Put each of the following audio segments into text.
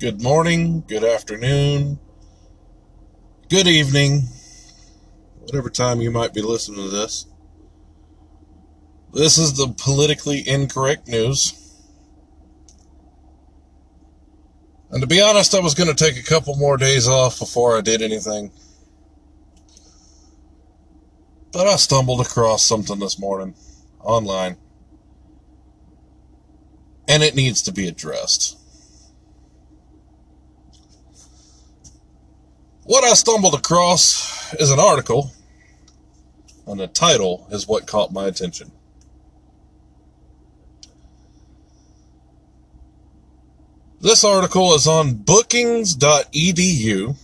good morning, good afternoon, good evening, whatever time you might be listening to this. This is the politically incorrect news. And to be honest, I was going to take a couple more days off before I did anything. But I stumbled across something this morning online. And it needs to be addressed. What I stumbled across is an article, and the title is what caught my attention. This article is on brookings.edu,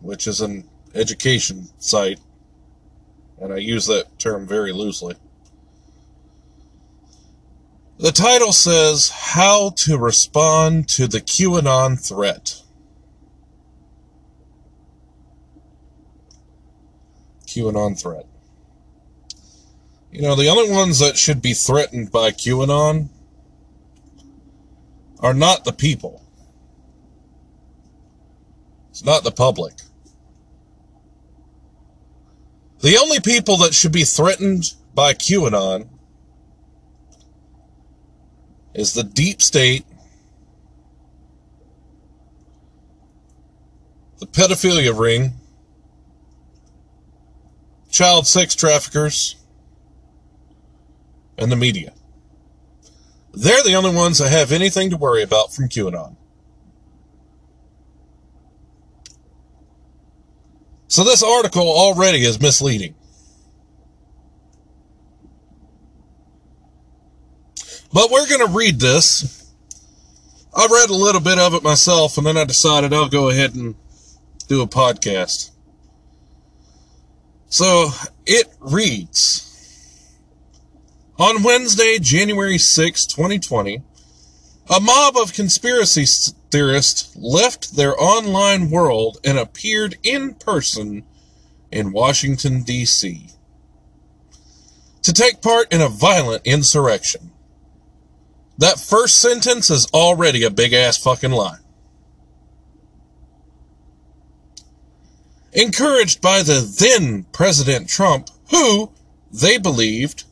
which is an education site, and I use that term very loosely. The title says How to Respond to the QAnon Threat. QAnon threat. You know, the only ones that should be threatened by QAnon are not the people. It's not the public. The only people that should be threatened by QAnon is the deep state, the pedophilia ring, child sex traffickers, and the media. They're the only ones that have anything to worry about from QAnon. So this article already is misleading. But we're going to read this. I read a little bit of it myself and then I decided I'll go ahead and do a podcast. So it reads On Wednesday, January 6, 2020, a mob of conspiracy theorists left their online world and appeared in person in Washington, D.C. to take part in a violent insurrection. That first sentence is already a big ass fucking lie. Encouraged by the then President Trump, who, they believed,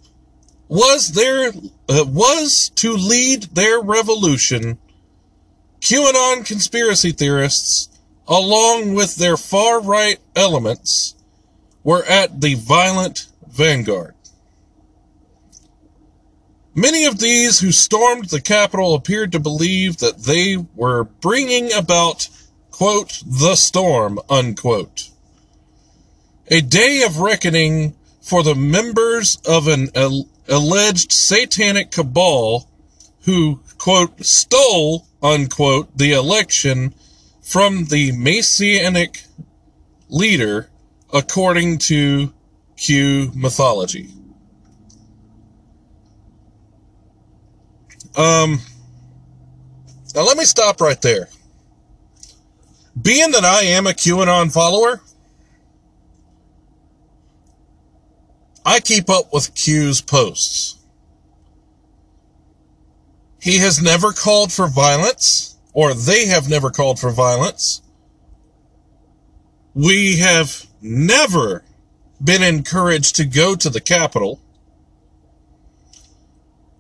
was their uh, was to lead their revolution, QAnon conspiracy theorists, along with their far right elements, were at the violent vanguard. Many of these who stormed the Capitol appeared to believe that they were bringing about, quote, the storm, unquote. A day of reckoning for the members of an al- alleged satanic cabal who, quote, stole, unquote, the election from the Messianic leader according to Q mythology. Um, now let me stop right there. Being that I am a QAnon follower, I keep up with Q's posts. He has never called for violence, or they have never called for violence. We have never been encouraged to go to the Capitol.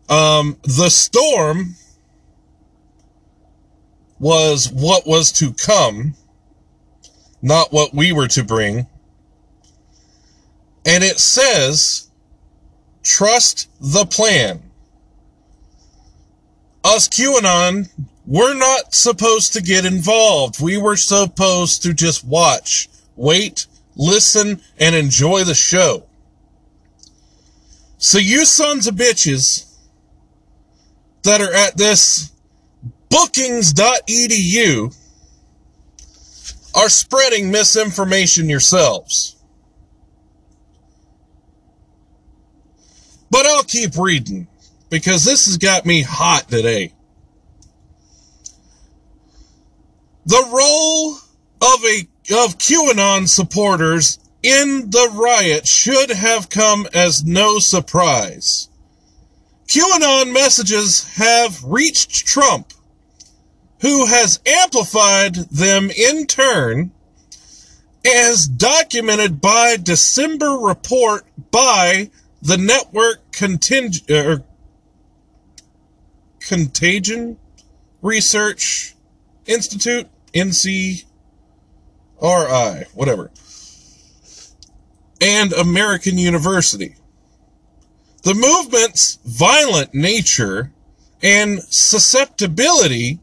Um, the storm was what was to come, not what we were to bring. And it says, trust the plan. Us QAnon, we're not supposed to get involved. We were supposed to just watch, wait, listen, and enjoy the show. So you sons of bitches that are at this brookings.edu are spreading misinformation yourselves. But I'll keep reading because this has got me hot today. The role of a of QAnon supporters in the riot should have come as no surprise. QAnon messages have reached Trump, who has amplified them in turn, as documented by December report by the network conting- er, Contagion Research Institute, NCRI, whatever, and American University. The movement's violent nature and susceptibility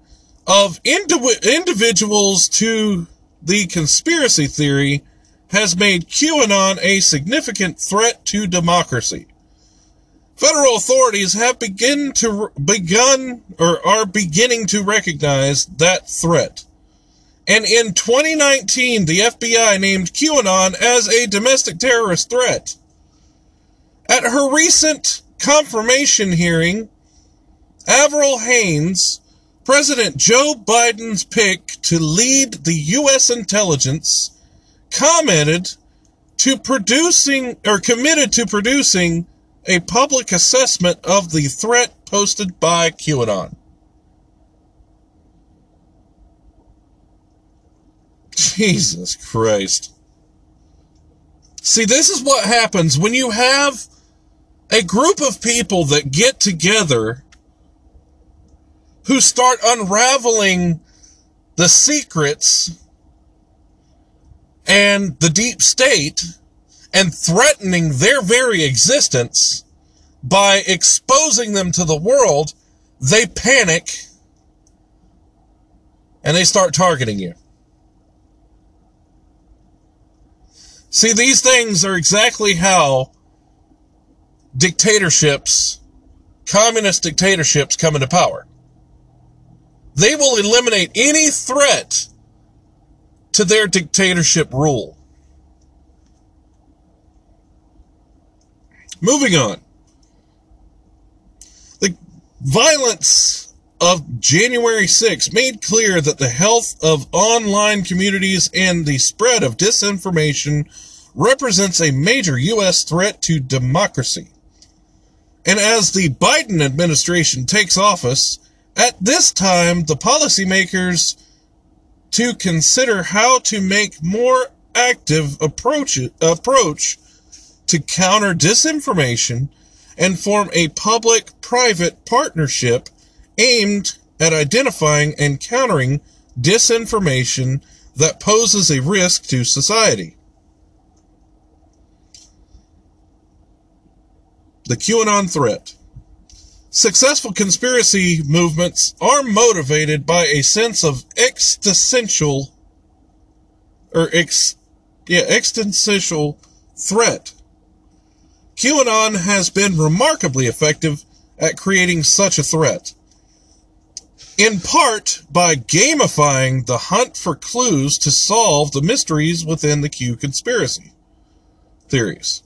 of indi- individuals to the conspiracy theory has made QAnon a significant threat to democracy. Federal authorities have begin to begun or are beginning to recognize that threat. And in 2019, the FBI named QAnon as a domestic terrorist threat. At her recent confirmation hearing, Avril Haines, President Joe Biden's pick to lead the U.S. intelligence, commented to producing or committed to producing a public assessment of the threat posted by QAnon. Jesus Christ. See, this is what happens when you have a group of people that get together who start unraveling the secrets and the deep state and threatening their very existence by exposing them to the world, they panic and they start targeting you. See, these things are exactly how dictatorships, communist dictatorships come into power. They will eliminate any threat to their dictatorship rule. Moving on. The violence of January 6 made clear that the health of online communities and the spread of disinformation represents a major U.S. threat to democracy. And as the Biden administration takes office, at this time, the policymakers to consider how to make more active approach, approach to counter disinformation and form a public private partnership aimed at identifying and countering disinformation that poses a risk to society. The QAnon threat. Successful conspiracy movements are motivated by a sense of existential or ex, yeah, existential threat QAnon has been remarkably effective at creating such a threat. In part by gamifying the hunt for clues to solve the mysteries within the Q conspiracy theories.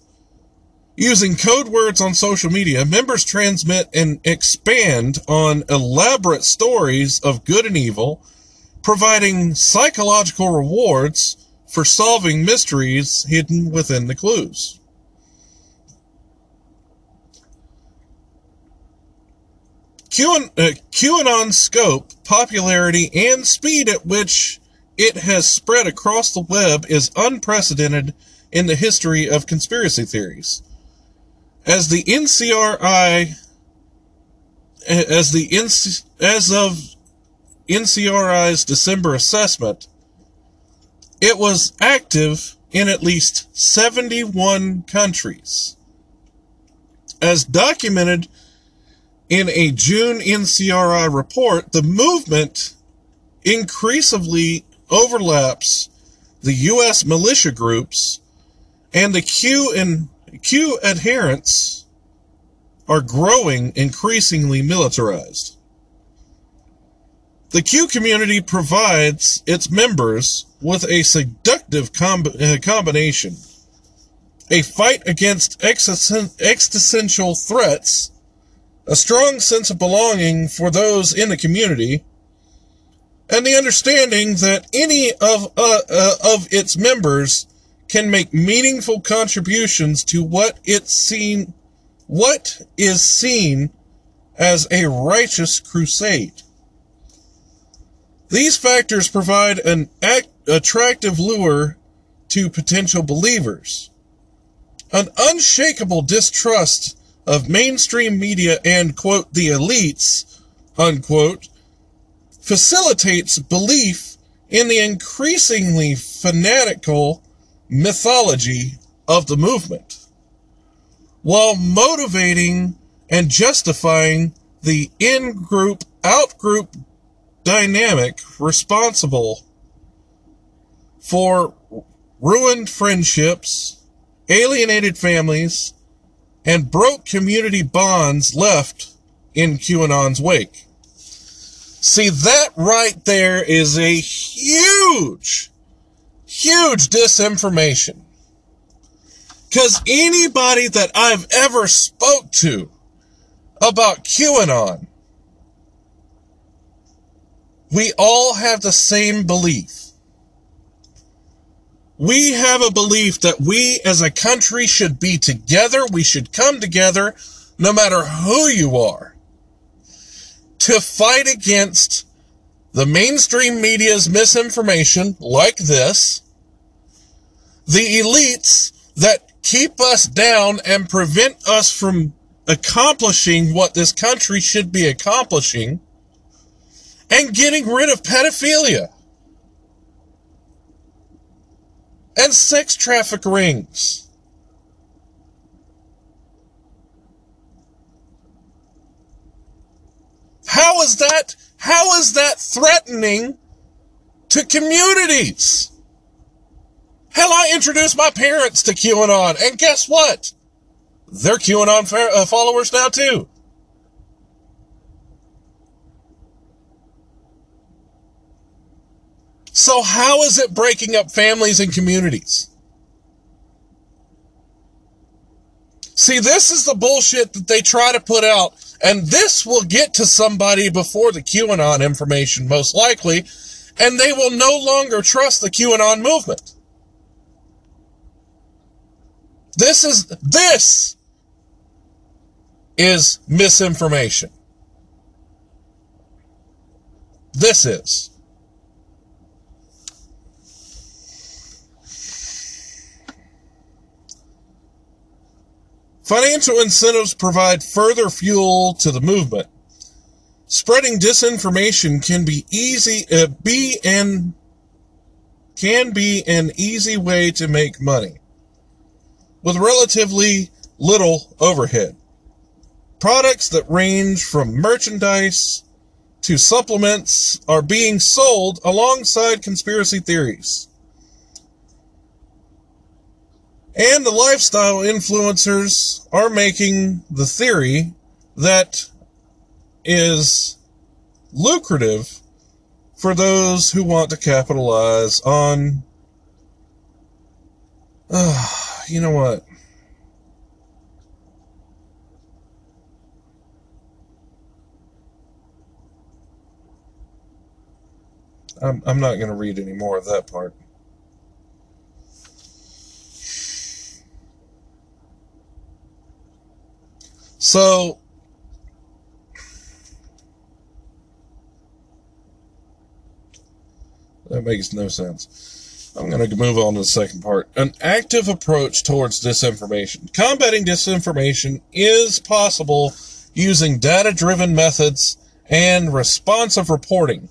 Using code words on social media, members transmit and expand on elaborate stories of good and evil, providing psychological rewards for solving mysteries hidden within the clues. QAnon, uh, QAnon scope, popularity, and speed at which it has spread across the web is unprecedented in the history of conspiracy theories. As the NCRI, as the as of NCRI's December assessment, it was active in at least 71 countries. As documented in a June NCRI report, the movement increasingly overlaps the U.S. militia groups and the Q and Q adherents are growing increasingly militarized. The Q community provides its members with a seductive uh, combination, a fight against existential threats a strong sense of belonging for those in the community, and the understanding that any of uh, uh, of its members can make meaningful contributions to what it's seen what is seen as a righteous crusade. These factors provide an act- attractive lure to potential believers. An unshakable distrust of mainstream media and, quote, the elites, unquote, facilitates belief in the increasingly fanatical mythology of the movement, while motivating and justifying the in group out group dynamic responsible for ruined friendships, alienated families, and broke community bonds left in QAnon's wake. See, that right there is a huge, huge disinformation. Because anybody that I've ever spoke to about QAnon, we all have the same belief. We have a belief that we as a country should be together. We should come together no matter who you are to fight against the mainstream media's misinformation like this, the elites that keep us down and prevent us from accomplishing what this country should be accomplishing, and getting rid of pedophilia and sex traffic rings. How is that, how is that threatening to communities? Hell, I introduced my parents to QAnon, and guess what? They're QAnon uh, followers now too. So how is it breaking up families and communities? See, this is the bullshit that they try to put out, and this will get to somebody before the QAnon information, most likely, and they will no longer trust the QAnon movement. This is, this is misinformation. This is. Financial incentives provide further fuel to the movement. Spreading disinformation can be easy, uh, be an, can be an easy way to make money with relatively little overhead. Products that range from merchandise to supplements are being sold alongside conspiracy theories. And the lifestyle influencers are making the theory that is lucrative for those who want to capitalize on. Uh, you know what? I'm, I'm not going to read any more of that part. So, that makes no sense. I'm going to move on to the second part. An active approach towards disinformation. Combating disinformation is possible using data driven methods and responsive reporting.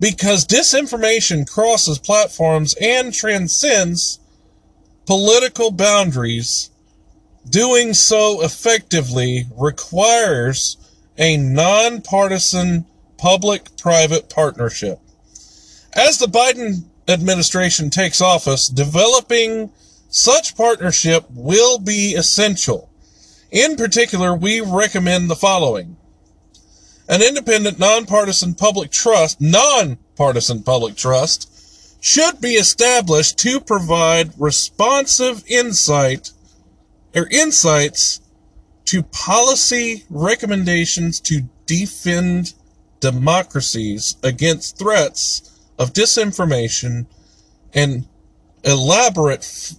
Because disinformation crosses platforms and transcends political boundaries Doing so effectively requires a nonpartisan public private partnership. As the Biden administration takes office, developing such partnership will be essential. In particular, we recommend the following. An independent nonpartisan public trust, nonpartisan public trust, should be established to provide responsive insight or insights to policy recommendations to defend democracies against threats of disinformation and elaborate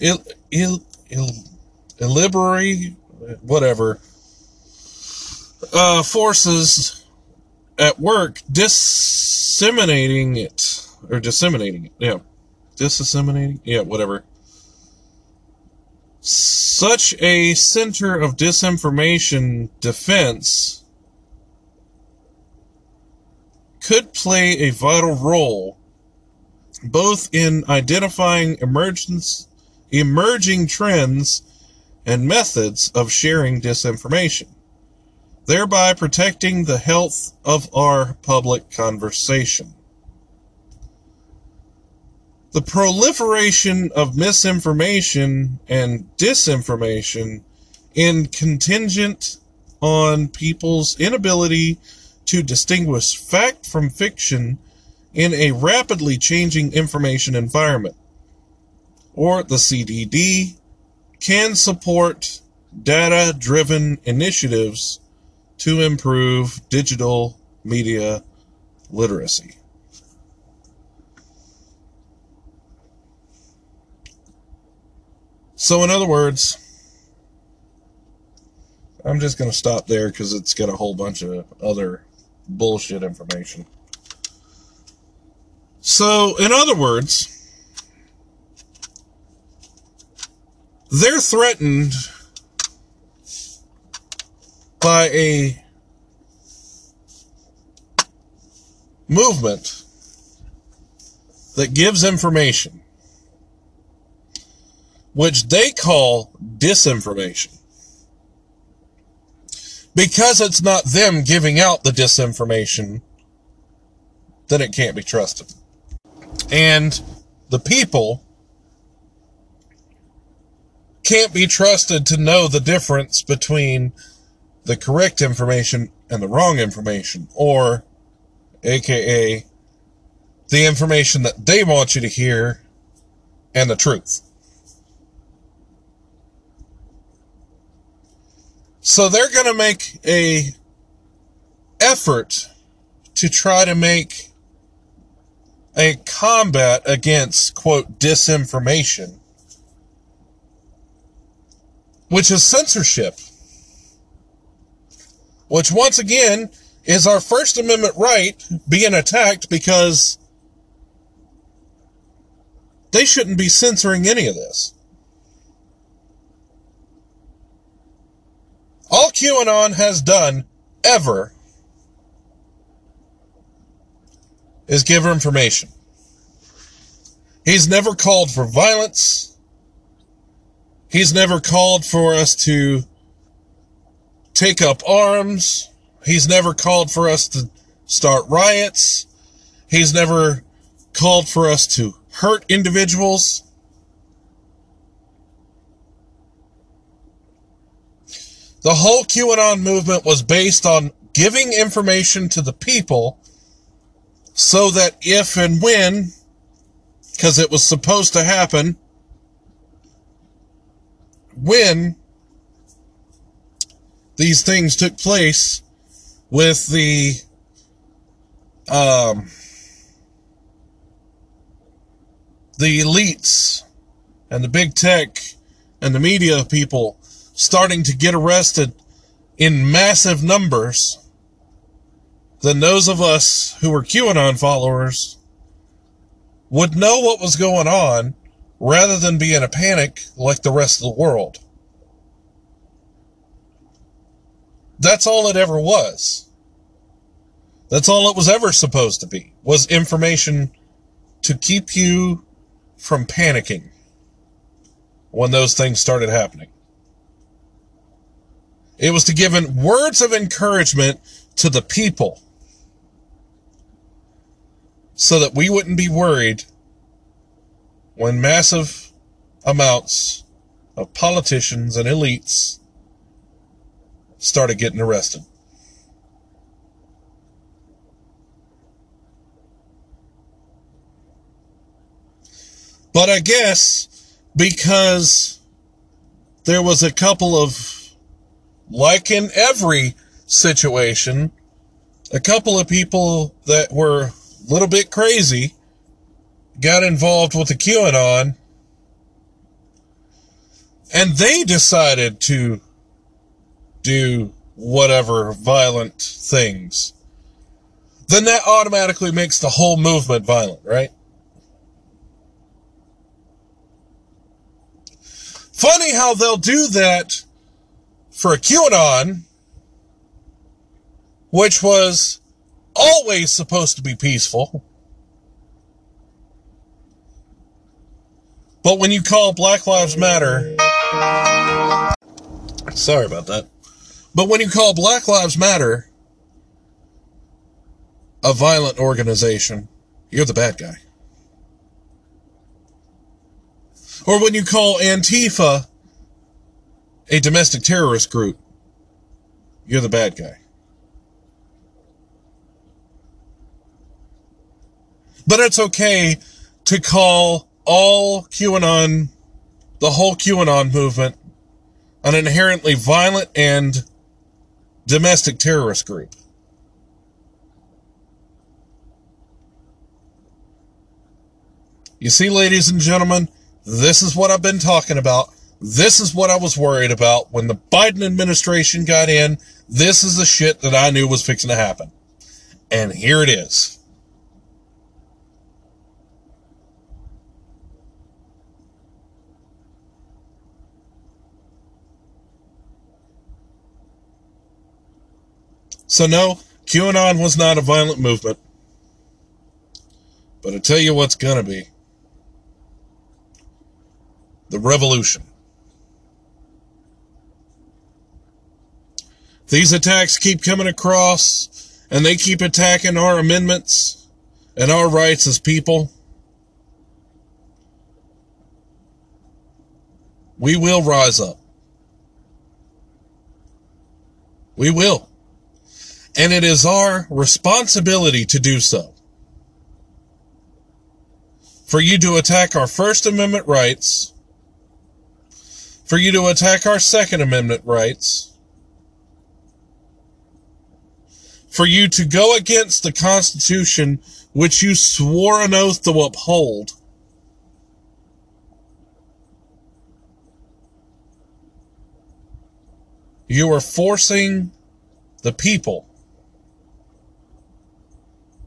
Ill, Ill, Ill, illibery, whatever, uh, forces at work disseminating it or disseminating it. Yeah. Disseminating? Yeah, whatever. Such a center of disinformation defense could play a vital role both in identifying emergence, emerging trends and methods of sharing disinformation, thereby protecting the health of our public conversation. The proliferation of misinformation and disinformation in contingent on people's inability to distinguish fact from fiction in a rapidly changing information environment, or the CDD, can support data driven initiatives to improve digital media literacy. So, in other words, I'm just going to stop there because it's got a whole bunch of other bullshit information. So, in other words, they're threatened by a movement that gives information, which they call disinformation. Because it's not them giving out the disinformation, then it can't be trusted. And the people can't be trusted to know the difference between the correct information and the wrong information, or aka the information that they want you to hear and the truth. So they're going to make a effort to try to make a combat against quote disinformation which is censorship which once again is our First Amendment right being attacked because they shouldn't be censoring any of this. All QAnon has done ever is give her information. He's never called for violence. He's never called for us to take up arms. He's never called for us to start riots. He's never called for us to hurt individuals. The whole QAnon movement was based on giving information to the people so that if and when, because it was supposed to happen, when these things took place with the um, the elites and the big tech and the media people starting to get arrested in massive numbers, then those of us who were QAnon followers would know what was going on rather than be in a panic like the rest of the world. That's all it ever was. That's all it was ever supposed to be, was information to keep you from panicking when those things started happening. It was to give words of encouragement to the people so that we wouldn't be worried when massive amounts of politicians and elites started getting arrested. But I guess because there was a couple of, like in every situation, a couple of people that were a little bit crazy got involved with the QAnon and they decided to do whatever violent things. then that automatically makes the whole movement violent, right? Funny how they'll do that for a QAnon, which was always supposed to be peaceful. But when you call Black Lives Matter, sorry about that. But when you call Black Lives Matter a violent organization, you're the bad guy. Or when you call Antifa a domestic terrorist group, you're the bad guy. But it's okay to call all QAnon, the whole QAnon movement, an inherently violent and domestic terrorist group. You see, ladies and gentlemen, this is what I've been talking about. This is what I was worried about when the Biden administration got in. This is the shit that I knew was fixing to happen. And here it is. So, no, QAnon was not a violent movement. But I tell you what's going to be the revolution. These attacks keep coming across, and they keep attacking our amendments and our rights as people. We will rise up. We will. And it is our responsibility to do so. For you to attack our First Amendment rights, for you to attack our Second Amendment rights, for you to go against the Constitution which you swore an oath to uphold, you are forcing the people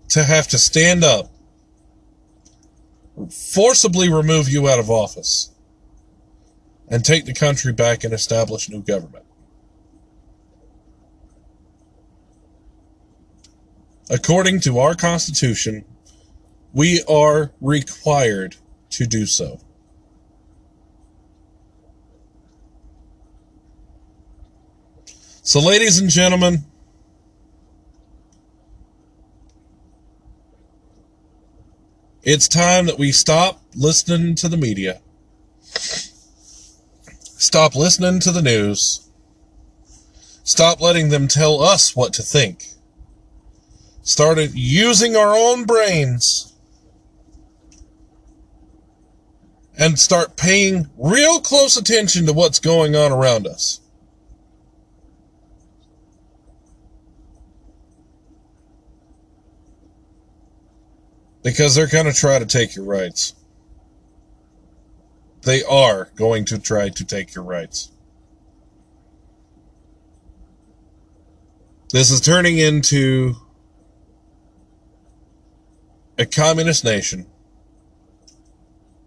to have to stand up, forcibly remove you out of office, and take the country back and establish new government. According to our Constitution, we are required to do so. So, ladies and gentlemen, It's time that we stop listening to the media. Stop listening to the news. Stop letting them tell us what to think. Started using our own brains. And start paying real close attention to what's going on around us. Because they're going to try to take your rights. They are going to try to take your rights. This is turning into a communist nation.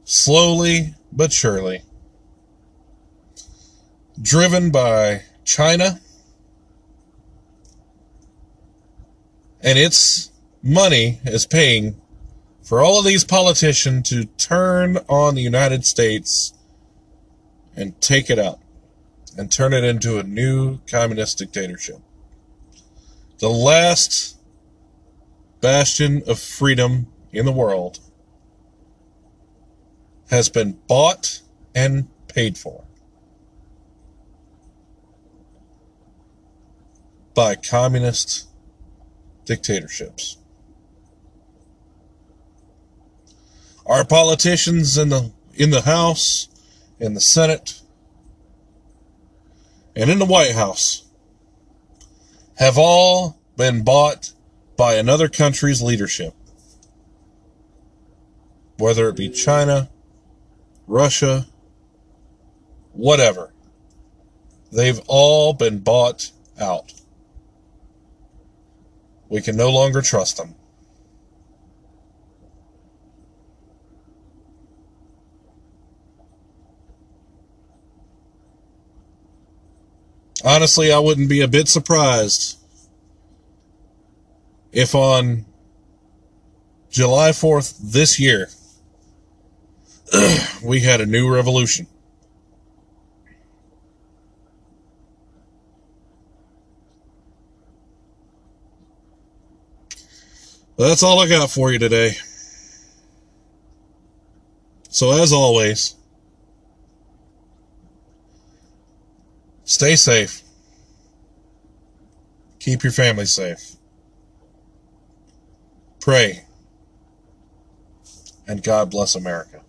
Slowly but surely. Driven by China and its money is paying for all of these politicians to turn on the United States and take it out and turn it into a new communist dictatorship. The last bastion of freedom in the world has been bought and paid for by communist dictatorships. Our politicians in the in the House, in the Senate, and in the White House have all been bought by another country's leadership. Whether it be China, Russia, whatever. They've all been bought out. We can no longer trust them. Honestly, I wouldn't be a bit surprised if on July 4th this year we had a new revolution. That's all I got for you today. So, as always, stay safe. Keep your family safe. Pray. And God bless America.